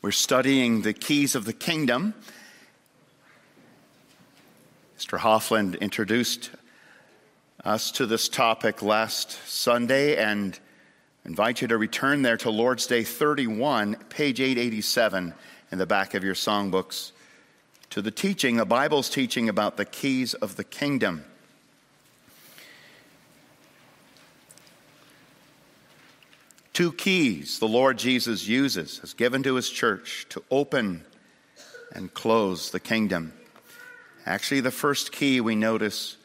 We're studying the keys of the kingdom. Mr. Hoffland introduced us to this topic last Sunday and invite you to return there to Lord's Day 31, page 887 in the back of your songbooks, to the teaching, the Bible's teaching about the keys of the kingdom. Two keys the Lord Jesus uses, has given to his church to open and close the kingdom. Actually, the first key we notice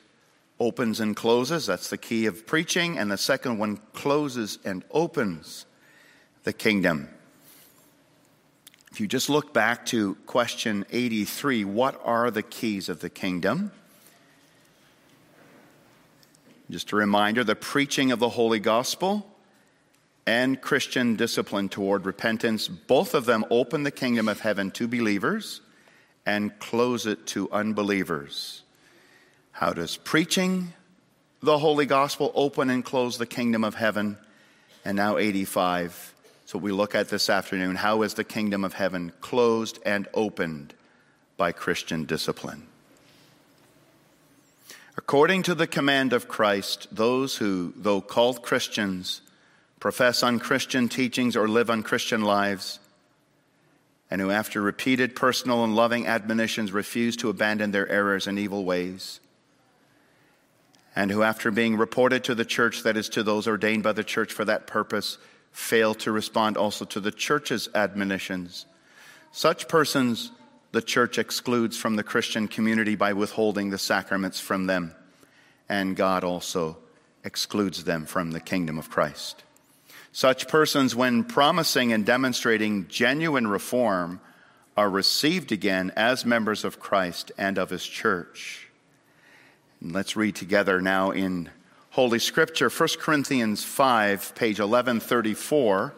opens and closes. That's the key of preaching. And the second one closes and opens the kingdom. If you just look back to question 83, what are the keys of the kingdom? Just a reminder the preaching of the Holy Gospel and Christian discipline toward repentance, both of them open the kingdom of heaven to believers and close it to unbelievers. How does preaching the Holy Gospel open and close the kingdom of heaven? And now 85. So we look at this afternoon. How is the kingdom of heaven closed and opened by Christian discipline? According to the command of Christ, those who, though called Christians, profess unchristian teachings or live unchristian lives, and who, after repeated personal and loving admonitions, refuse to abandon their errors and evil ways, and who, after being reported to the church, that is, to those ordained by the church for that purpose, fail to respond also to the church's admonitions. Such persons the church excludes from the Christian community by withholding the sacraments from them, and God also excludes them from the kingdom of Christ. Such persons, when promising and demonstrating genuine reform, are received again as members of Christ and of his church. And let's read together now in Holy Scripture, 1 Corinthians 5, page 1134.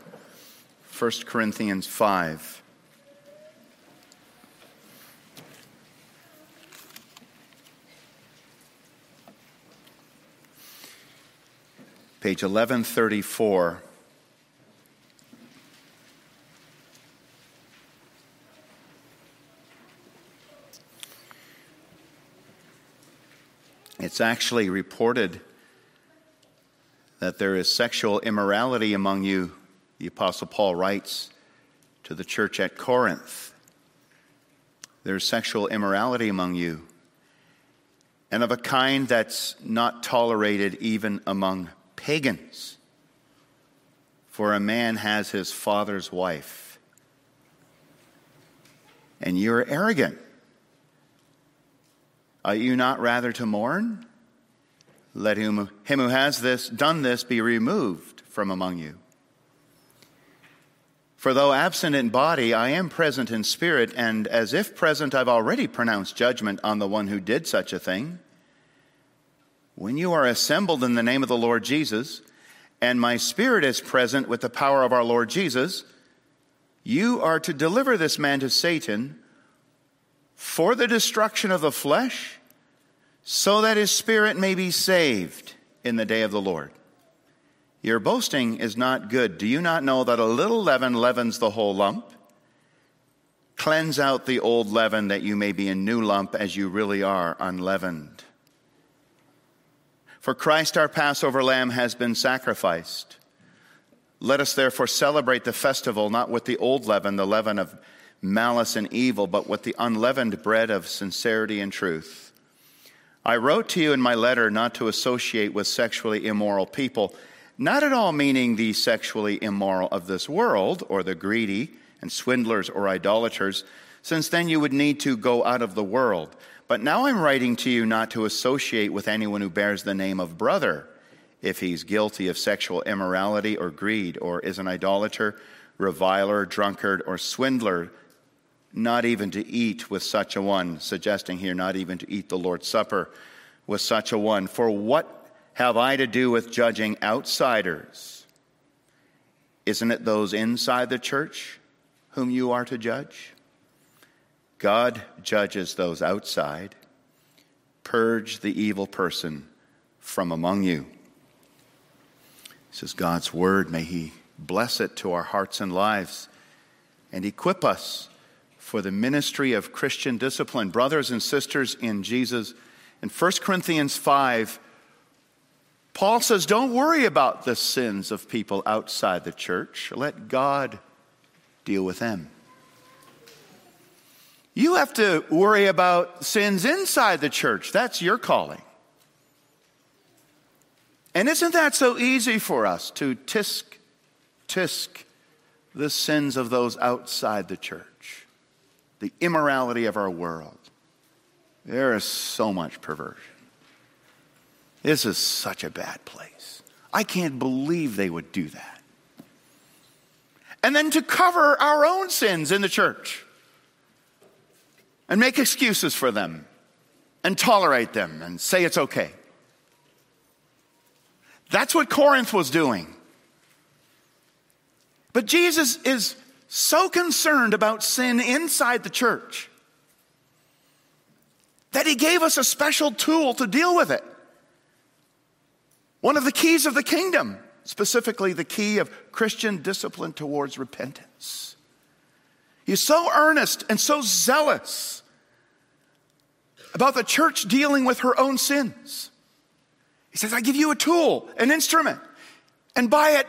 1 Corinthians 5. Page 1134. It's actually reported that there is sexual immorality among you, the Apostle Paul writes to the church at Corinth. There's sexual immorality among you, and of a kind that's not tolerated even among pagans. For a man has his father's wife, and you're arrogant. Are you not rather to mourn? Let him, him who has this done this be removed from among you. For though absent in body, I am present in spirit, and as if present, I've already pronounced judgment on the one who did such a thing. When you are assembled in the name of the Lord Jesus, and my spirit is present with the power of our Lord Jesus, you are to deliver this man to Satan for the destruction of the flesh, so that his spirit may be saved in the day of the Lord. Your boasting is not good. Do you not know that a little leaven leavens the whole lump? Cleanse out the old leaven that you may be a new lump as you really are unleavened. For Christ our Passover lamb has been sacrificed. Let us therefore celebrate the festival not with the old leaven, the leaven of malice and evil, but with the unleavened bread of sincerity and truth. I wrote to you in my letter not to associate with sexually immoral people, not at all meaning the sexually immoral of this world, or the greedy and swindlers or idolaters, since then you would need to go out of the world. But now I'm writing to you not to associate with anyone who bears the name of brother, if he's guilty of sexual immorality or greed, or is an idolater, reviler, drunkard, or swindler not even to eat with such a one, suggesting here not even to eat the Lord's Supper with such a one. For what have I to do with judging outsiders? Isn't it those inside the church whom you are to judge? God judges those outside. Purge the evil person from among you. This is God's word. May He bless it to our hearts and lives and equip us for the ministry of Christian discipline. Brothers and sisters in Jesus, in 1 Corinthians 5, Paul says, Don't worry about the sins of people outside the church. Let God deal with them. You have to worry about sins inside the church. That's your calling. And isn't that so easy for us to tisk, tisk the sins of those outside the church, the immorality of our world? There is so much perversion. This is such a bad place. I can't believe they would do that. And then to cover our own sins in the church and make excuses for them and tolerate them and say it's okay. That's what Corinth was doing. But Jesus is so concerned about sin inside the church that he gave us a special tool to deal with it. One of the keys of the kingdom, specifically the key of Christian discipline towards repentance. He's so earnest and so zealous about the church dealing with her own sins he says, I give you a tool, an instrument, and by it,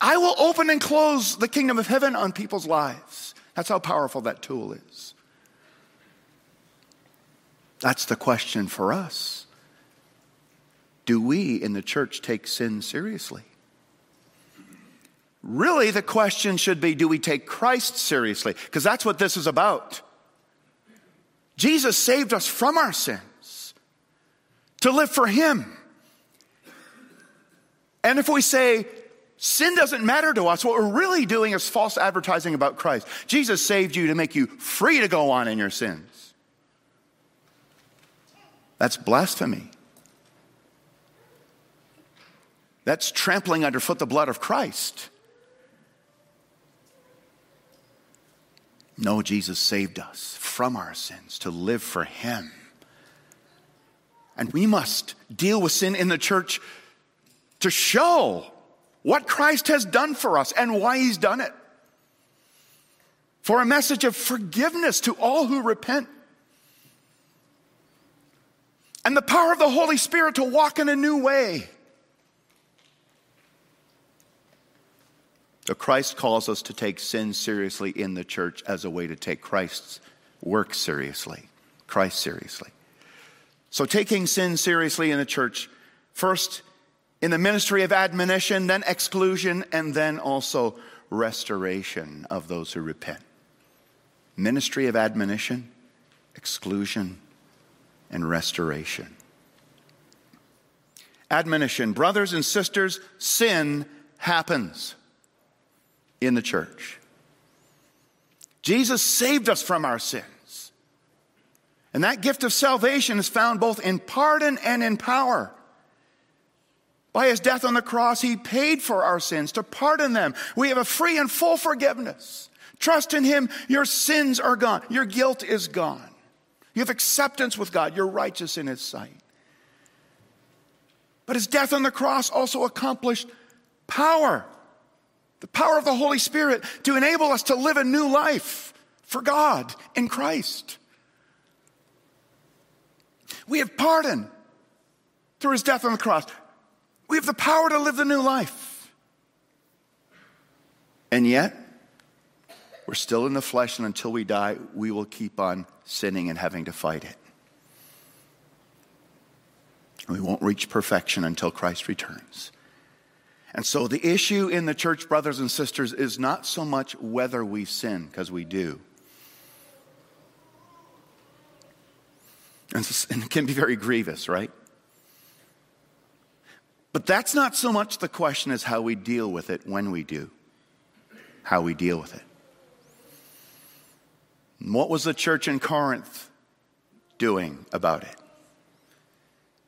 I will open and close the kingdom of heaven on people's lives. That's how powerful that tool is. That's the question for us. Do we in the church take sin seriously? Really, the question should be do we take Christ seriously? Because that's what this is about. Jesus saved us from our sins to live for Him. And if we say, sin doesn't matter to us, what we're really doing is false advertising about Christ. Jesus saved you to make you free to go on in your sins. That's blasphemy. That's trampling underfoot the blood of Christ. No, Jesus saved us from our sins to live for Him. And we must deal with sin in the church to show what Christ has done for us and why he's done it. For a message of forgiveness to all who repent. And the power of the Holy Spirit to walk in a new way. So Christ calls us to take sin seriously in the church as a way to take Christ's work seriously, Christ seriously. So, taking sin seriously in the church, first in the ministry of admonition, then exclusion, and then also restoration of those who repent. Ministry of admonition, exclusion, and restoration. Admonition. Brothers and sisters, sin happens in the church. Jesus saved us from our sins. And that gift of salvation is found both in pardon and in power. By his death on the cross, he paid for our sins to pardon them. We have a free and full forgiveness. Trust in him, your sins are gone, your guilt is gone. You have acceptance with God, you're righteous in his sight. But his death on the cross also accomplished power the power of the Holy Spirit to enable us to live a new life for God in Christ. We have pardon through his death on the cross. We have the power to live the new life. And yet, we're still in the flesh, and until we die, we will keep on sinning and having to fight it. We won't reach perfection until Christ returns. And so the issue in the church, brothers and sisters, is not so much whether we sin, because we do. And it can be very grievous, right? But that's not so much the question as how we deal with it when we do. How we deal with it. And what was the church in Corinth doing about it?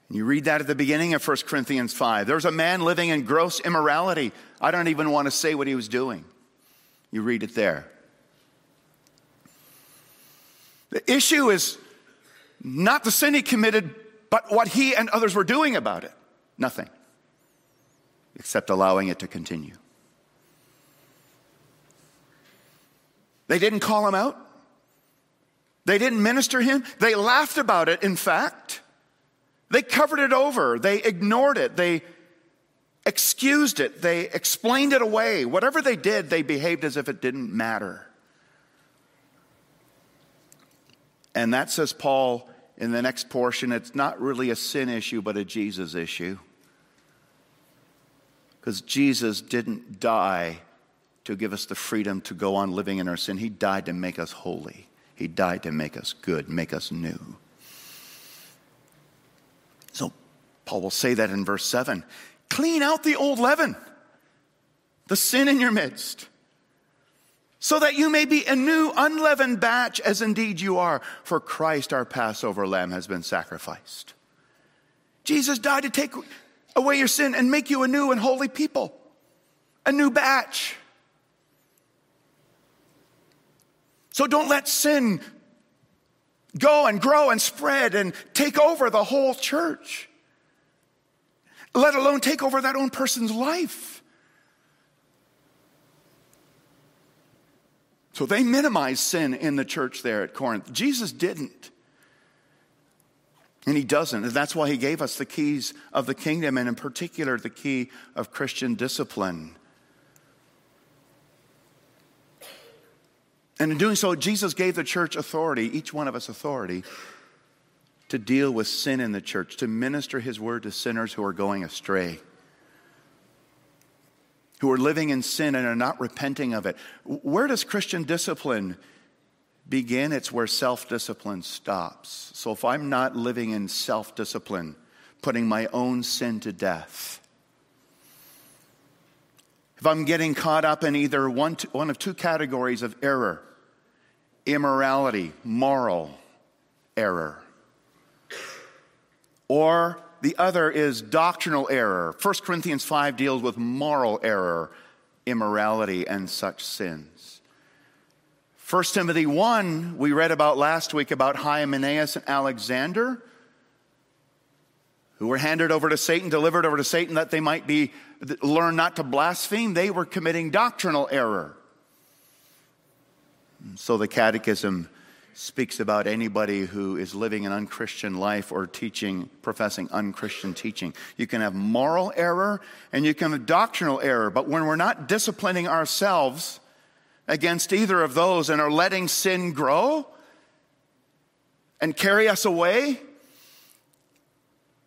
You read that at the beginning of 1 Corinthians 5. There's a man living in gross immorality. I don't even want to say what he was doing. You read it there. The issue is not the sin he committed, but what he and others were doing about it. Nothing. Except allowing it to continue. They didn't call him out. They didn't minister him. They laughed about it, in fact. They covered it over. They ignored it. They excused it. They explained it away. Whatever they did, they behaved as if it didn't matter. And that says Paul in the next portion, it's not really a sin issue, but a Jesus issue. Because Jesus didn't die to give us the freedom to go on living in our sin, He died to make us holy. He died to make us good, make us new. So Paul will say that in verse 7 clean out the old leaven, the sin in your midst so that you may be a new unleavened batch, as indeed you are, for Christ our Passover lamb has been sacrificed. Jesus died to take away your sin and make you a new and holy people, a new batch. So don't let sin go and grow and spread and take over the whole church, let alone take over that own person's life. So they minimized sin in the church there at Corinth. Jesus didn't. And he doesn't. And that's why he gave us the keys of the kingdom, and in particular, the key of Christian discipline. And in doing so, Jesus gave the church authority, each one of us authority, to deal with sin in the church, to minister his word to sinners who are going astray who are living in sin and are not repenting of it. Where does Christian discipline begin? It's where self discipline stops. So if I'm not living in self discipline, putting my own sin to death, if I'm getting caught up in either one, one of two categories of error immorality, moral error, or the other is doctrinal error. 1 Corinthians 5 deals with moral error, immorality, and such sins. 1 Timothy 1, we read about last week about Hymenaeus and Alexander, who were handed over to Satan, delivered over to Satan that they might be learn not to blaspheme. They were committing doctrinal error. So the catechism speaks about anybody who is living an unchristian life or teaching, professing unchristian teaching. You can have moral error and you can have doctrinal error, but when we're not disciplining ourselves against either of those and are letting sin grow and carry us away,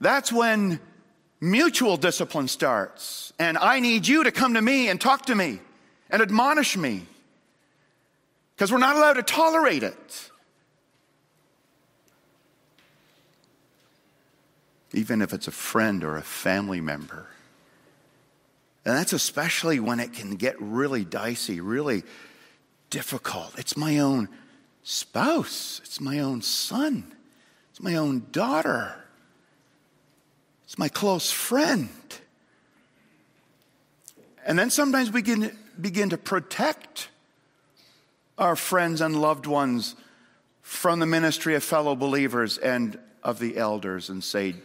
that's when mutual discipline starts. And I need you to come to me and talk to me and admonish me because we're not allowed to tolerate it. even if it's a friend or a family member. And that's especially when it can get really dicey, really difficult. It's my own spouse, it's my own son, it's my own daughter, it's my close friend. And then sometimes we begin, begin to protect our friends and loved ones from the ministry of fellow believers and of the elders and say,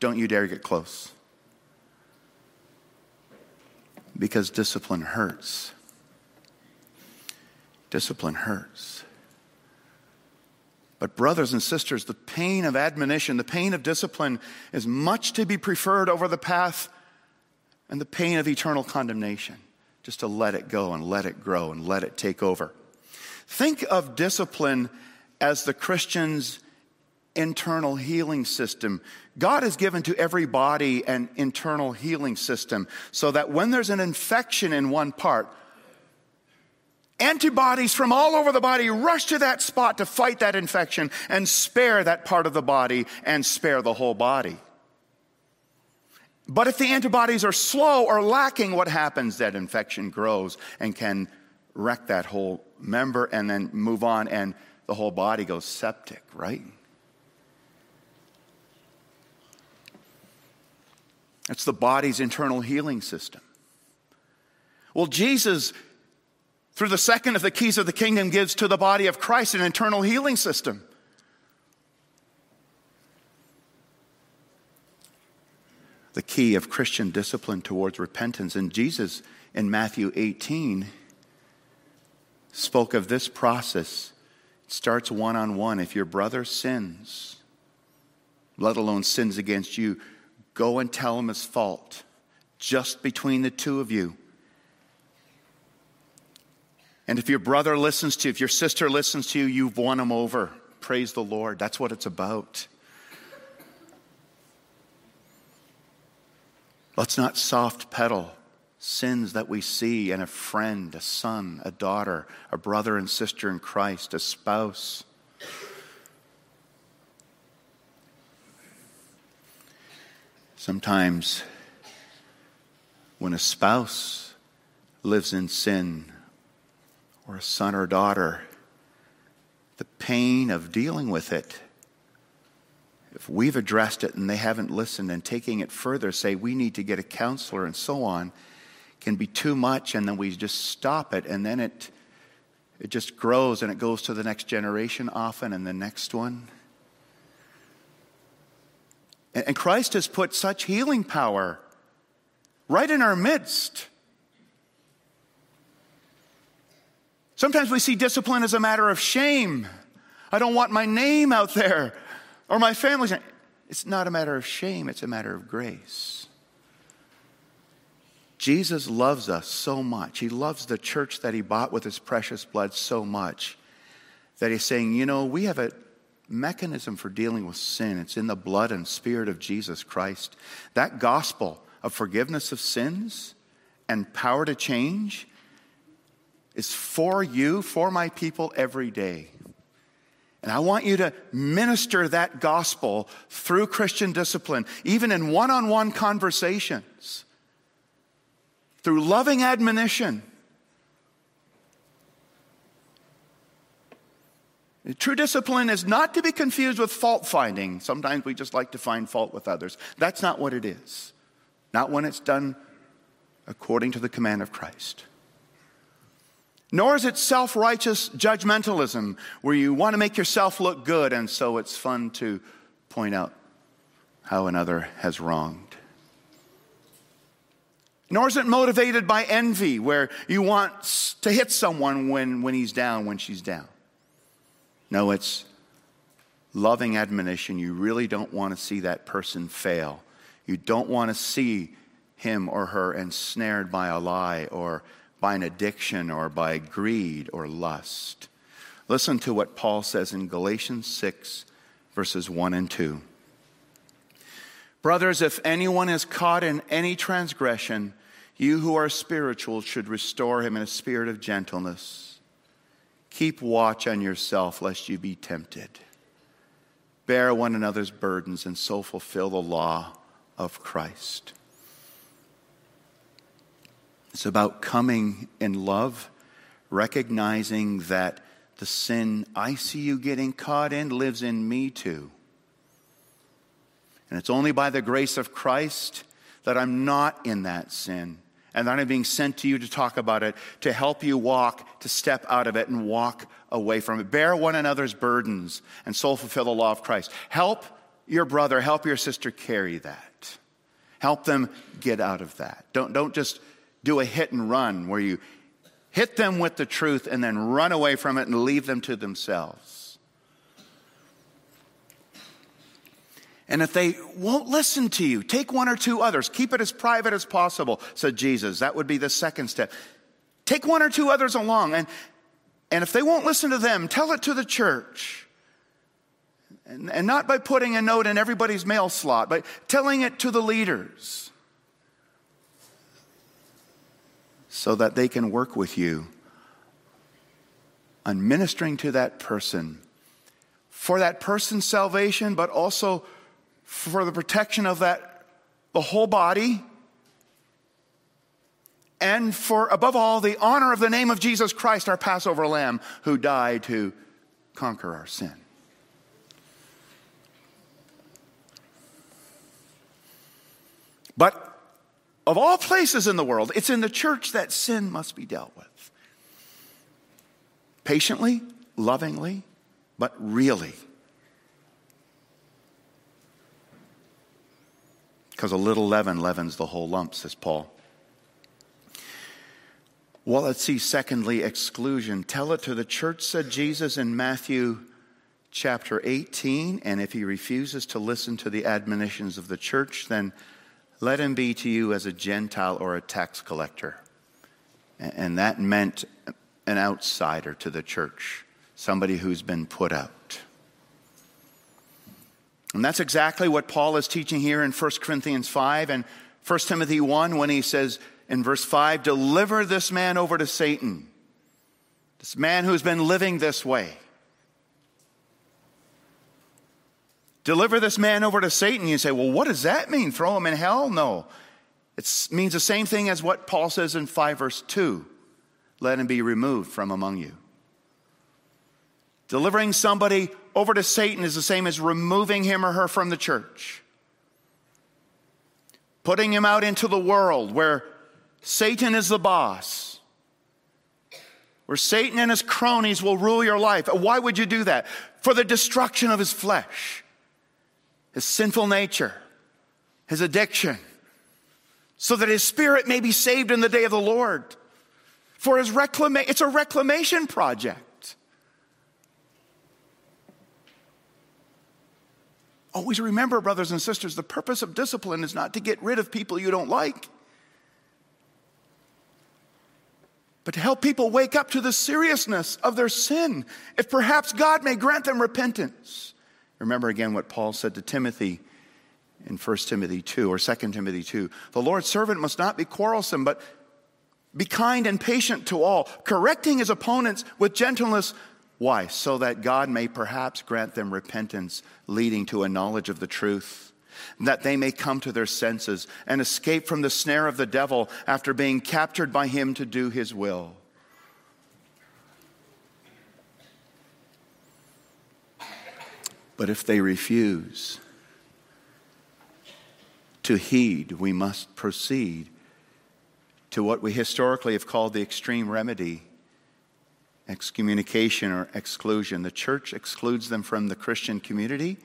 don't you dare get close. Because discipline hurts. Discipline hurts. But, brothers and sisters, the pain of admonition, the pain of discipline is much to be preferred over the path and the pain of eternal condemnation. Just to let it go and let it grow and let it take over. Think of discipline as the Christian's internal healing system. God has given to every body an internal healing system so that when there's an infection in one part, antibodies from all over the body rush to that spot to fight that infection and spare that part of the body and spare the whole body. But if the antibodies are slow or lacking, what happens? That infection grows and can wreck that whole member and then move on, and the whole body goes septic, right? It's the body's internal healing system. Well, Jesus, through the second of the keys of the kingdom, gives to the body of Christ an internal healing system. The key of Christian discipline towards repentance. And Jesus, in Matthew 18, spoke of this process. It starts one on one. If your brother sins, let alone sins against you, go and tell him his fault, just between the two of you. And if your brother listens to you, if your sister listens to you, you've won him over. Praise the Lord. That's what it's about. Let's not soft pedal sins that we see in a friend, a son, a daughter, a brother and sister in Christ, a spouse. Sometimes, when a spouse lives in sin, or a son or daughter, the pain of dealing with it, if we've addressed it and they haven't listened and taking it further, say we need to get a counselor and so on, can be too much and then we just stop it and then it it just grows and it goes to the next generation often and the next one. And, and Christ has put such healing power right in our midst. Sometimes we see discipline as a matter of shame. I don't want my name out there or my family's name. It's not a matter of shame, it's a matter of grace. Jesus loves us so much. He loves the church that he bought with his precious blood so much that he's saying, you know, we have a mechanism for dealing with sin. It's in the blood and spirit of Jesus Christ. That gospel of forgiveness of sins and power to change is for you, for my people every day. And I want you to minister that gospel through Christian discipline, even in one on one conversations, through loving admonition. True discipline is not to be confused with fault finding. Sometimes we just like to find fault with others. That's not what it is. Not when it's done according to the command of Christ. Nor is it self righteous judgmentalism where you want to make yourself look good and so it's fun to point out how another has wronged. Nor is it motivated by envy where you want to hit someone when, when he's down, when she's down. No, it's loving admonition. You really don't want to see that person fail. You don't want to see him or her ensnared by a lie or by an addiction or by greed or lust. Listen to what Paul says in Galatians 6, verses 1 and 2. Brothers, if anyone is caught in any transgression, you who are spiritual should restore him in a spirit of gentleness. Keep watch on yourself, lest you be tempted. Bear one another's burdens, and so fulfill the law of Christ. It's about coming in love, recognizing that the sin I see you getting caught in lives in me too. And it's only by the grace of Christ that I'm not in that sin and that I'm being sent to you to talk about it, to help you walk, to step out of it and walk away from it. Bear one another's burdens and so fulfill the law of Christ. Help your brother, help your sister carry that. Help them get out of that. Don't, don't just do a hit and run where you hit them with the truth and then run away from it and leave them to themselves. And if they won't listen to you, take one or two others. Keep it as private as possible, said Jesus. That would be the second step. Take one or two others along. And, and if they won't listen to them, tell it to the church. And, and not by putting a note in everybody's mail slot, but telling it to the leaders. So that they can work with you on ministering to that person for that person's salvation, but also for the protection of that the whole body and for above all the honor of the name of Jesus Christ our Passover lamb who died to conquer our sin. But of all places in the world, it's in the church that sin must be dealt with. Patiently, lovingly, but really. Because a little leaven leavens the whole lump, says Paul. Well, let's see, secondly, exclusion. Tell it to the church, said Jesus in Matthew chapter 18. And if he refuses to listen to the admonitions of the church, then let him be to you as a Gentile or a tax collector. And that meant an outsider to the church, somebody who's been put out. And that's exactly what Paul is teaching here in 1 Corinthians 5 and 1 Timothy 1 when he says in verse 5 deliver this man over to Satan, this man who's been living this way. Deliver this man over to Satan. You say, well, what does that mean? Throw him in hell? No. It means the same thing as what Paul says in 5 verse 2 let him be removed from among you. Delivering somebody over to Satan is the same as removing him or her from the church. Putting him out into the world where Satan is the boss, where Satan and his cronies will rule your life. Why would you do that? For the destruction of his flesh his sinful nature, his addiction, so that his spirit may be saved in the day of the Lord. For his reclamation, it's a reclamation project. Always remember, brothers and sisters, the purpose of discipline is not to get rid of people you don't like, but to help people wake up to the seriousness of their sin, if perhaps God may grant them repentance. Remember again what Paul said to Timothy in 1 Timothy 2 or 2 Timothy 2. The Lord's servant must not be quarrelsome, but be kind and patient to all, correcting his opponents with gentleness. Why? So that God may perhaps grant them repentance, leading to a knowledge of the truth, that they may come to their senses and escape from the snare of the devil after being captured by him to do his will. But if they refuse to heed, we must proceed to what we historically have called the extreme remedy excommunication or exclusion. The church excludes them from the Christian community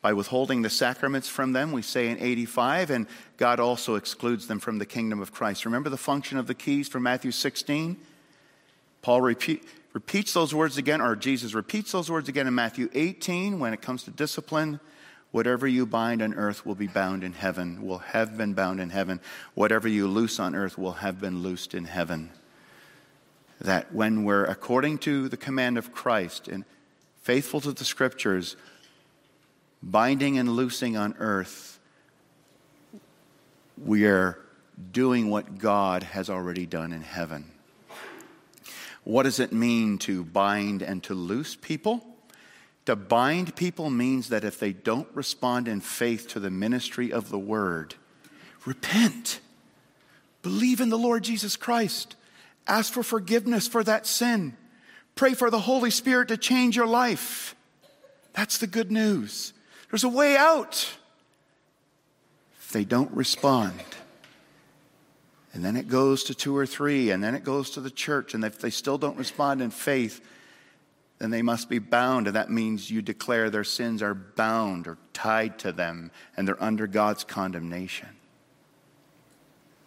by withholding the sacraments from them, we say in 85, and God also excludes them from the kingdom of Christ. Remember the function of the keys from Matthew 16? Paul repeat, repeats those words again, or Jesus repeats those words again in Matthew 18 when it comes to discipline. Whatever you bind on earth will be bound in heaven, will have been bound in heaven. Whatever you loose on earth will have been loosed in heaven. That when we're according to the command of Christ and faithful to the scriptures, binding and loosing on earth, we are doing what God has already done in heaven. What does it mean to bind and to loose people? To bind people means that if they don't respond in faith to the ministry of the word, repent. Believe in the Lord Jesus Christ. Ask for forgiveness for that sin. Pray for the Holy Spirit to change your life. That's the good news. There's a way out. If they don't respond, and then it goes to two or three, and then it goes to the church. And if they still don't respond in faith, then they must be bound. And that means you declare their sins are bound or tied to them, and they're under God's condemnation.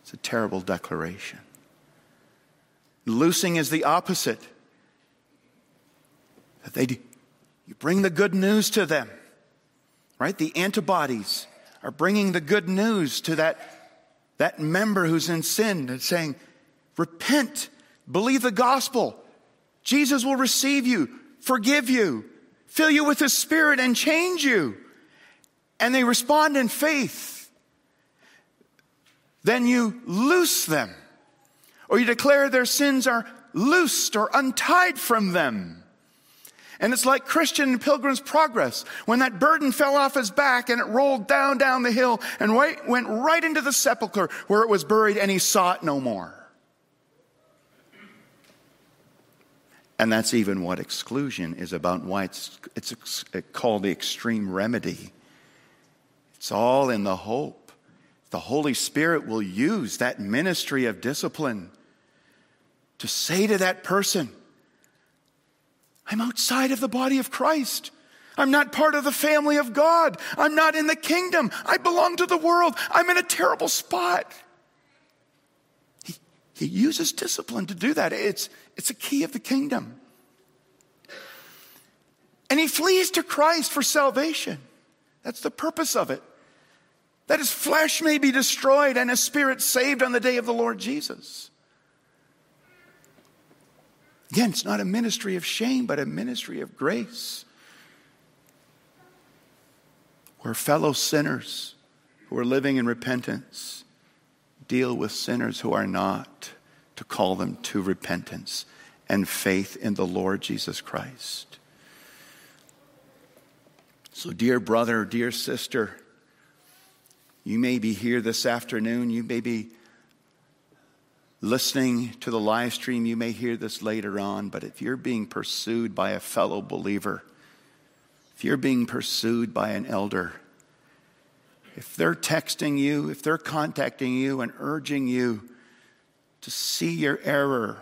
It's a terrible declaration. Loosing is the opposite. That they, you bring the good news to them, right? The antibodies are bringing the good news to that that member who's in sin and saying, Repent, believe the gospel. Jesus will receive you, forgive you, fill you with his spirit, and change you. And they respond in faith. Then you loose them, or you declare their sins are loosed or untied from them. And it's like Christian in Pilgrim's Progress when that burden fell off his back and it rolled down, down the hill and right, went right into the sepulchre where it was buried and he saw it no more. And that's even what exclusion is about, why it's, it's called the extreme remedy. It's all in the hope. The Holy Spirit will use that ministry of discipline to say to that person, I'm outside of the body of Christ. I'm not part of the family of God. I'm not in the kingdom. I belong to the world. I'm in a terrible spot. He, He uses discipline to do that. It's, it's a key of the kingdom. And he flees to Christ for salvation. That's the purpose of it. That his flesh may be destroyed and his spirit saved on the day of the Lord Jesus. Again, it's not a ministry of shame, but a ministry of grace. Where fellow sinners who are living in repentance deal with sinners who are not, to call them to repentance and faith in the Lord Jesus Christ. So, dear brother, dear sister, you may be here this afternoon. You may be listening to the live stream. You may hear this later on. But if you're being pursued by a fellow believer, if you're being pursued by an elder, if they're texting you, if they're contacting you and urging you to see your error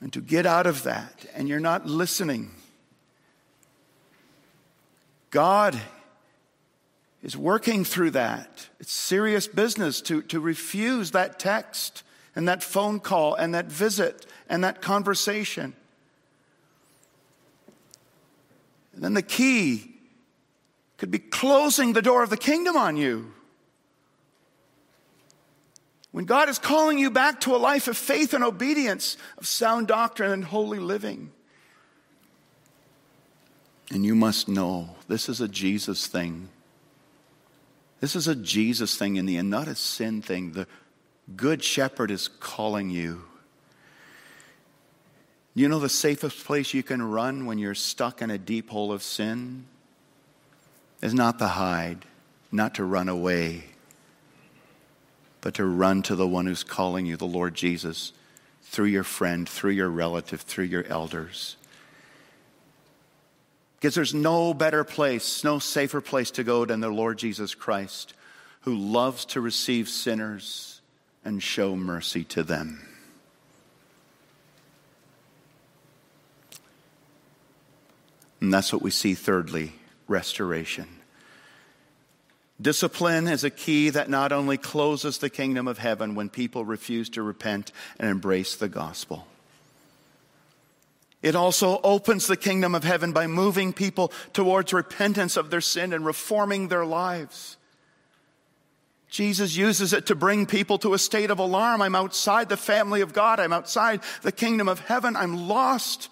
and to get out of that, and you're not listening, God is working through that. It's serious business to, to refuse that text and that phone call and that visit and that conversation. And then the key could be closing the door of the kingdom on you. When God is calling you back to a life of faith and obedience, of sound doctrine and holy living. And you must know this is a Jesus thing. This is a Jesus thing in the end, not a sin thing. The Good Shepherd is calling you. You know the safest place you can run when you're stuck in a deep hole of sin? Is not to hide, not to run away, but to run to the one who's calling you, the Lord Jesus, through your friend, through your relative, through your elders. Because there's no better place, no safer place to go than the Lord Jesus Christ, who loves to receive sinners and show mercy to them. And that's what we see, thirdly restoration. Discipline is a key that not only closes the kingdom of heaven when people refuse to repent and embrace the gospel it also opens the kingdom of heaven by moving people towards repentance of their sin and reforming their lives. Jesus uses it to bring people to a state of alarm. I'm outside the family of God. I'm outside the kingdom of heaven. I'm lost.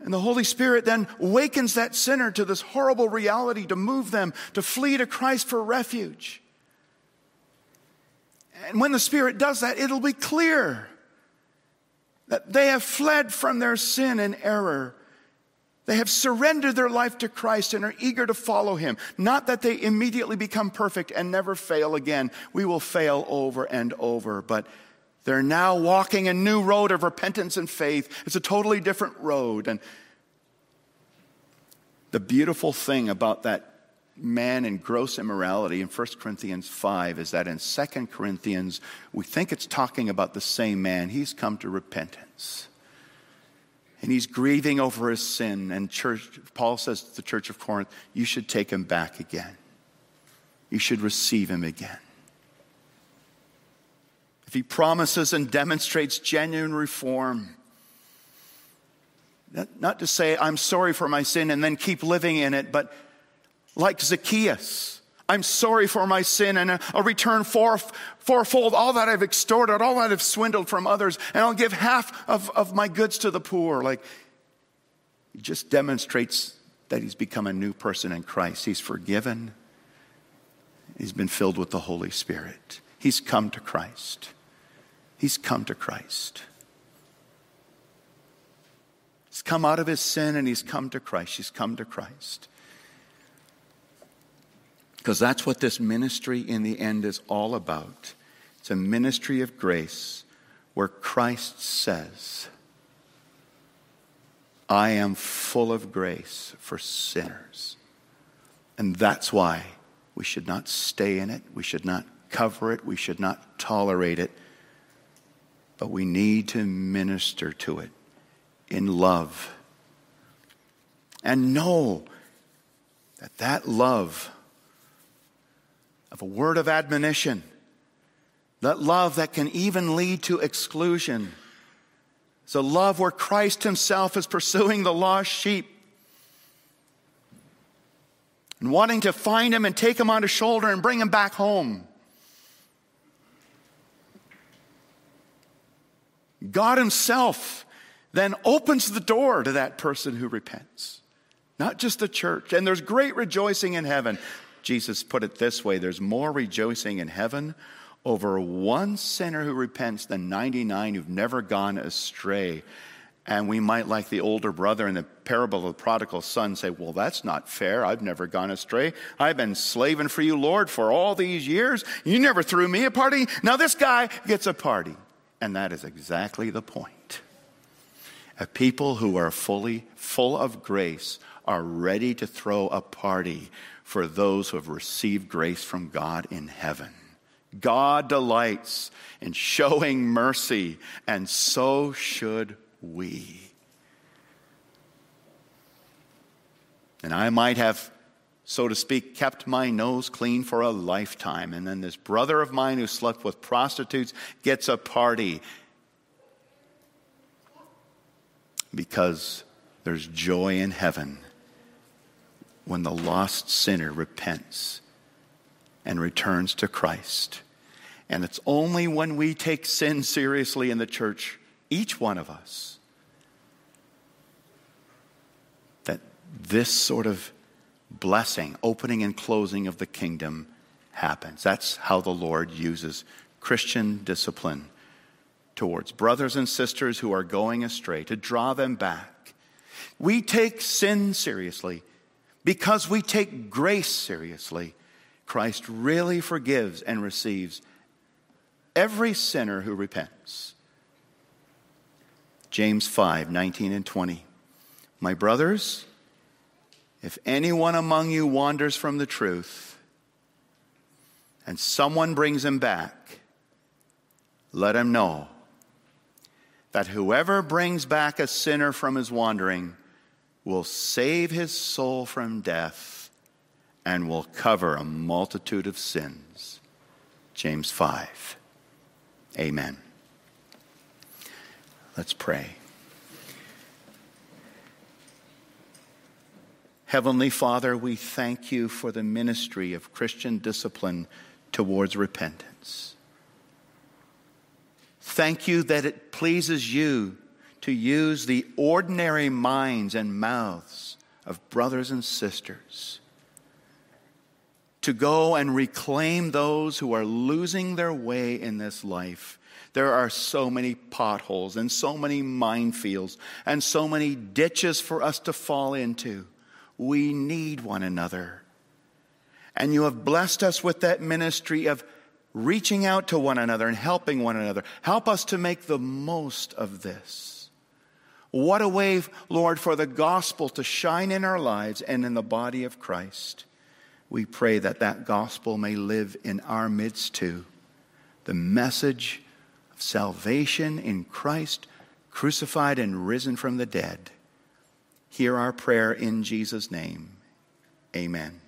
And the Holy Spirit then wakens that sinner to this horrible reality to move them to flee to Christ for refuge. And when the Spirit does that, it'll be clear Uh, they have fled from their sin and error. They have surrendered their life to Christ and are eager to follow Him. Not that they immediately become perfect and never fail again. We will fail over and over, but they're now walking a new road of repentance and faith. It's a totally different road. And the beautiful thing about that man in gross immorality in 1 Corinthians 5 is that in 2 Corinthians, we think it's talking about the same man. He's come to repentance. And he's grieving over his sin. And church, Paul says to the church of Corinth, you should take him back again. You should receive him again. If he promises and demonstrates genuine reform, not to say, I'm sorry for my sin and then keep living in it, but like Zacchaeus. I'm sorry for my sin and I'll return four, fourfold all that I've extorted, all that I've swindled from others, and I'll give half of, of my goods to the poor. Like, he just demonstrates that he's become a new person in Christ. He's forgiven, he's been filled with the Holy Spirit. He's come to Christ. He's come to Christ. He's come out of his sin and he's come to Christ. He's come to Christ. Because that's what this ministry in the end is all about. It's a ministry of grace where Christ says, I am full of grace for sinners. And that's why we should not stay in it, we should not cover it, we should not tolerate it, but we need to minister to it in love. And know that that love of a word of admonition That love that can even lead to exclusion. It's a love where Christ Himself is pursuing the lost sheep and wanting to find him and take him on his shoulder and bring him back home. God Himself then opens the door to that person who repents, not just the church. And there's great rejoicing in heaven. Jesus put it this way there's more rejoicing in heaven over one sinner who repents than 99 who've never gone astray. And we might, like the older brother in the parable of the prodigal son, say, Well, that's not fair. I've never gone astray. I've been slaving for you, Lord, for all these years. You never threw me a party. Now this guy gets a party. And that is exactly the point. A people who are fully full of grace are ready to throw a party for those who have received grace from God in heaven. God delights in showing mercy, and so should we. And I might have, so to speak, kept my nose clean for a lifetime. And then this brother of mine who slept with prostitutes gets a party because there's joy in heaven when the lost sinner repents and returns to Christ. And it's only when we take sin seriously in the church, each one of us, that this sort of blessing, opening and closing of the kingdom happens. That's how the Lord uses Christian discipline towards brothers and sisters who are going astray, to draw them back. We take sin seriously because we take grace seriously. Christ really forgives and receives every sinner who repents. James 5 19 and 20. My brothers, if anyone among you wanders from the truth and someone brings him back, let him know that whoever brings back a sinner from his wandering will save his soul from death and will cover a multitude of sins. James 5. Amen. Let's pray. Heavenly Father, we thank you for the ministry of Christian discipline towards repentance. Thank you that it pleases you to use the ordinary minds and mouths of brothers and sisters to go and reclaim those who are losing their way in this life. There are so many potholes and so many minefields and so many ditches for us to fall into. We need one another. And you have blessed us with that ministry of reaching out to one another and helping one another. Help us to make the most of this. What a way, Lord, for the gospel to shine in our lives and in the body of Christ. We pray that that gospel may live in our midst too. The message of salvation in Christ, crucified and risen from the dead. Hear our prayer in Jesus' name. Amen.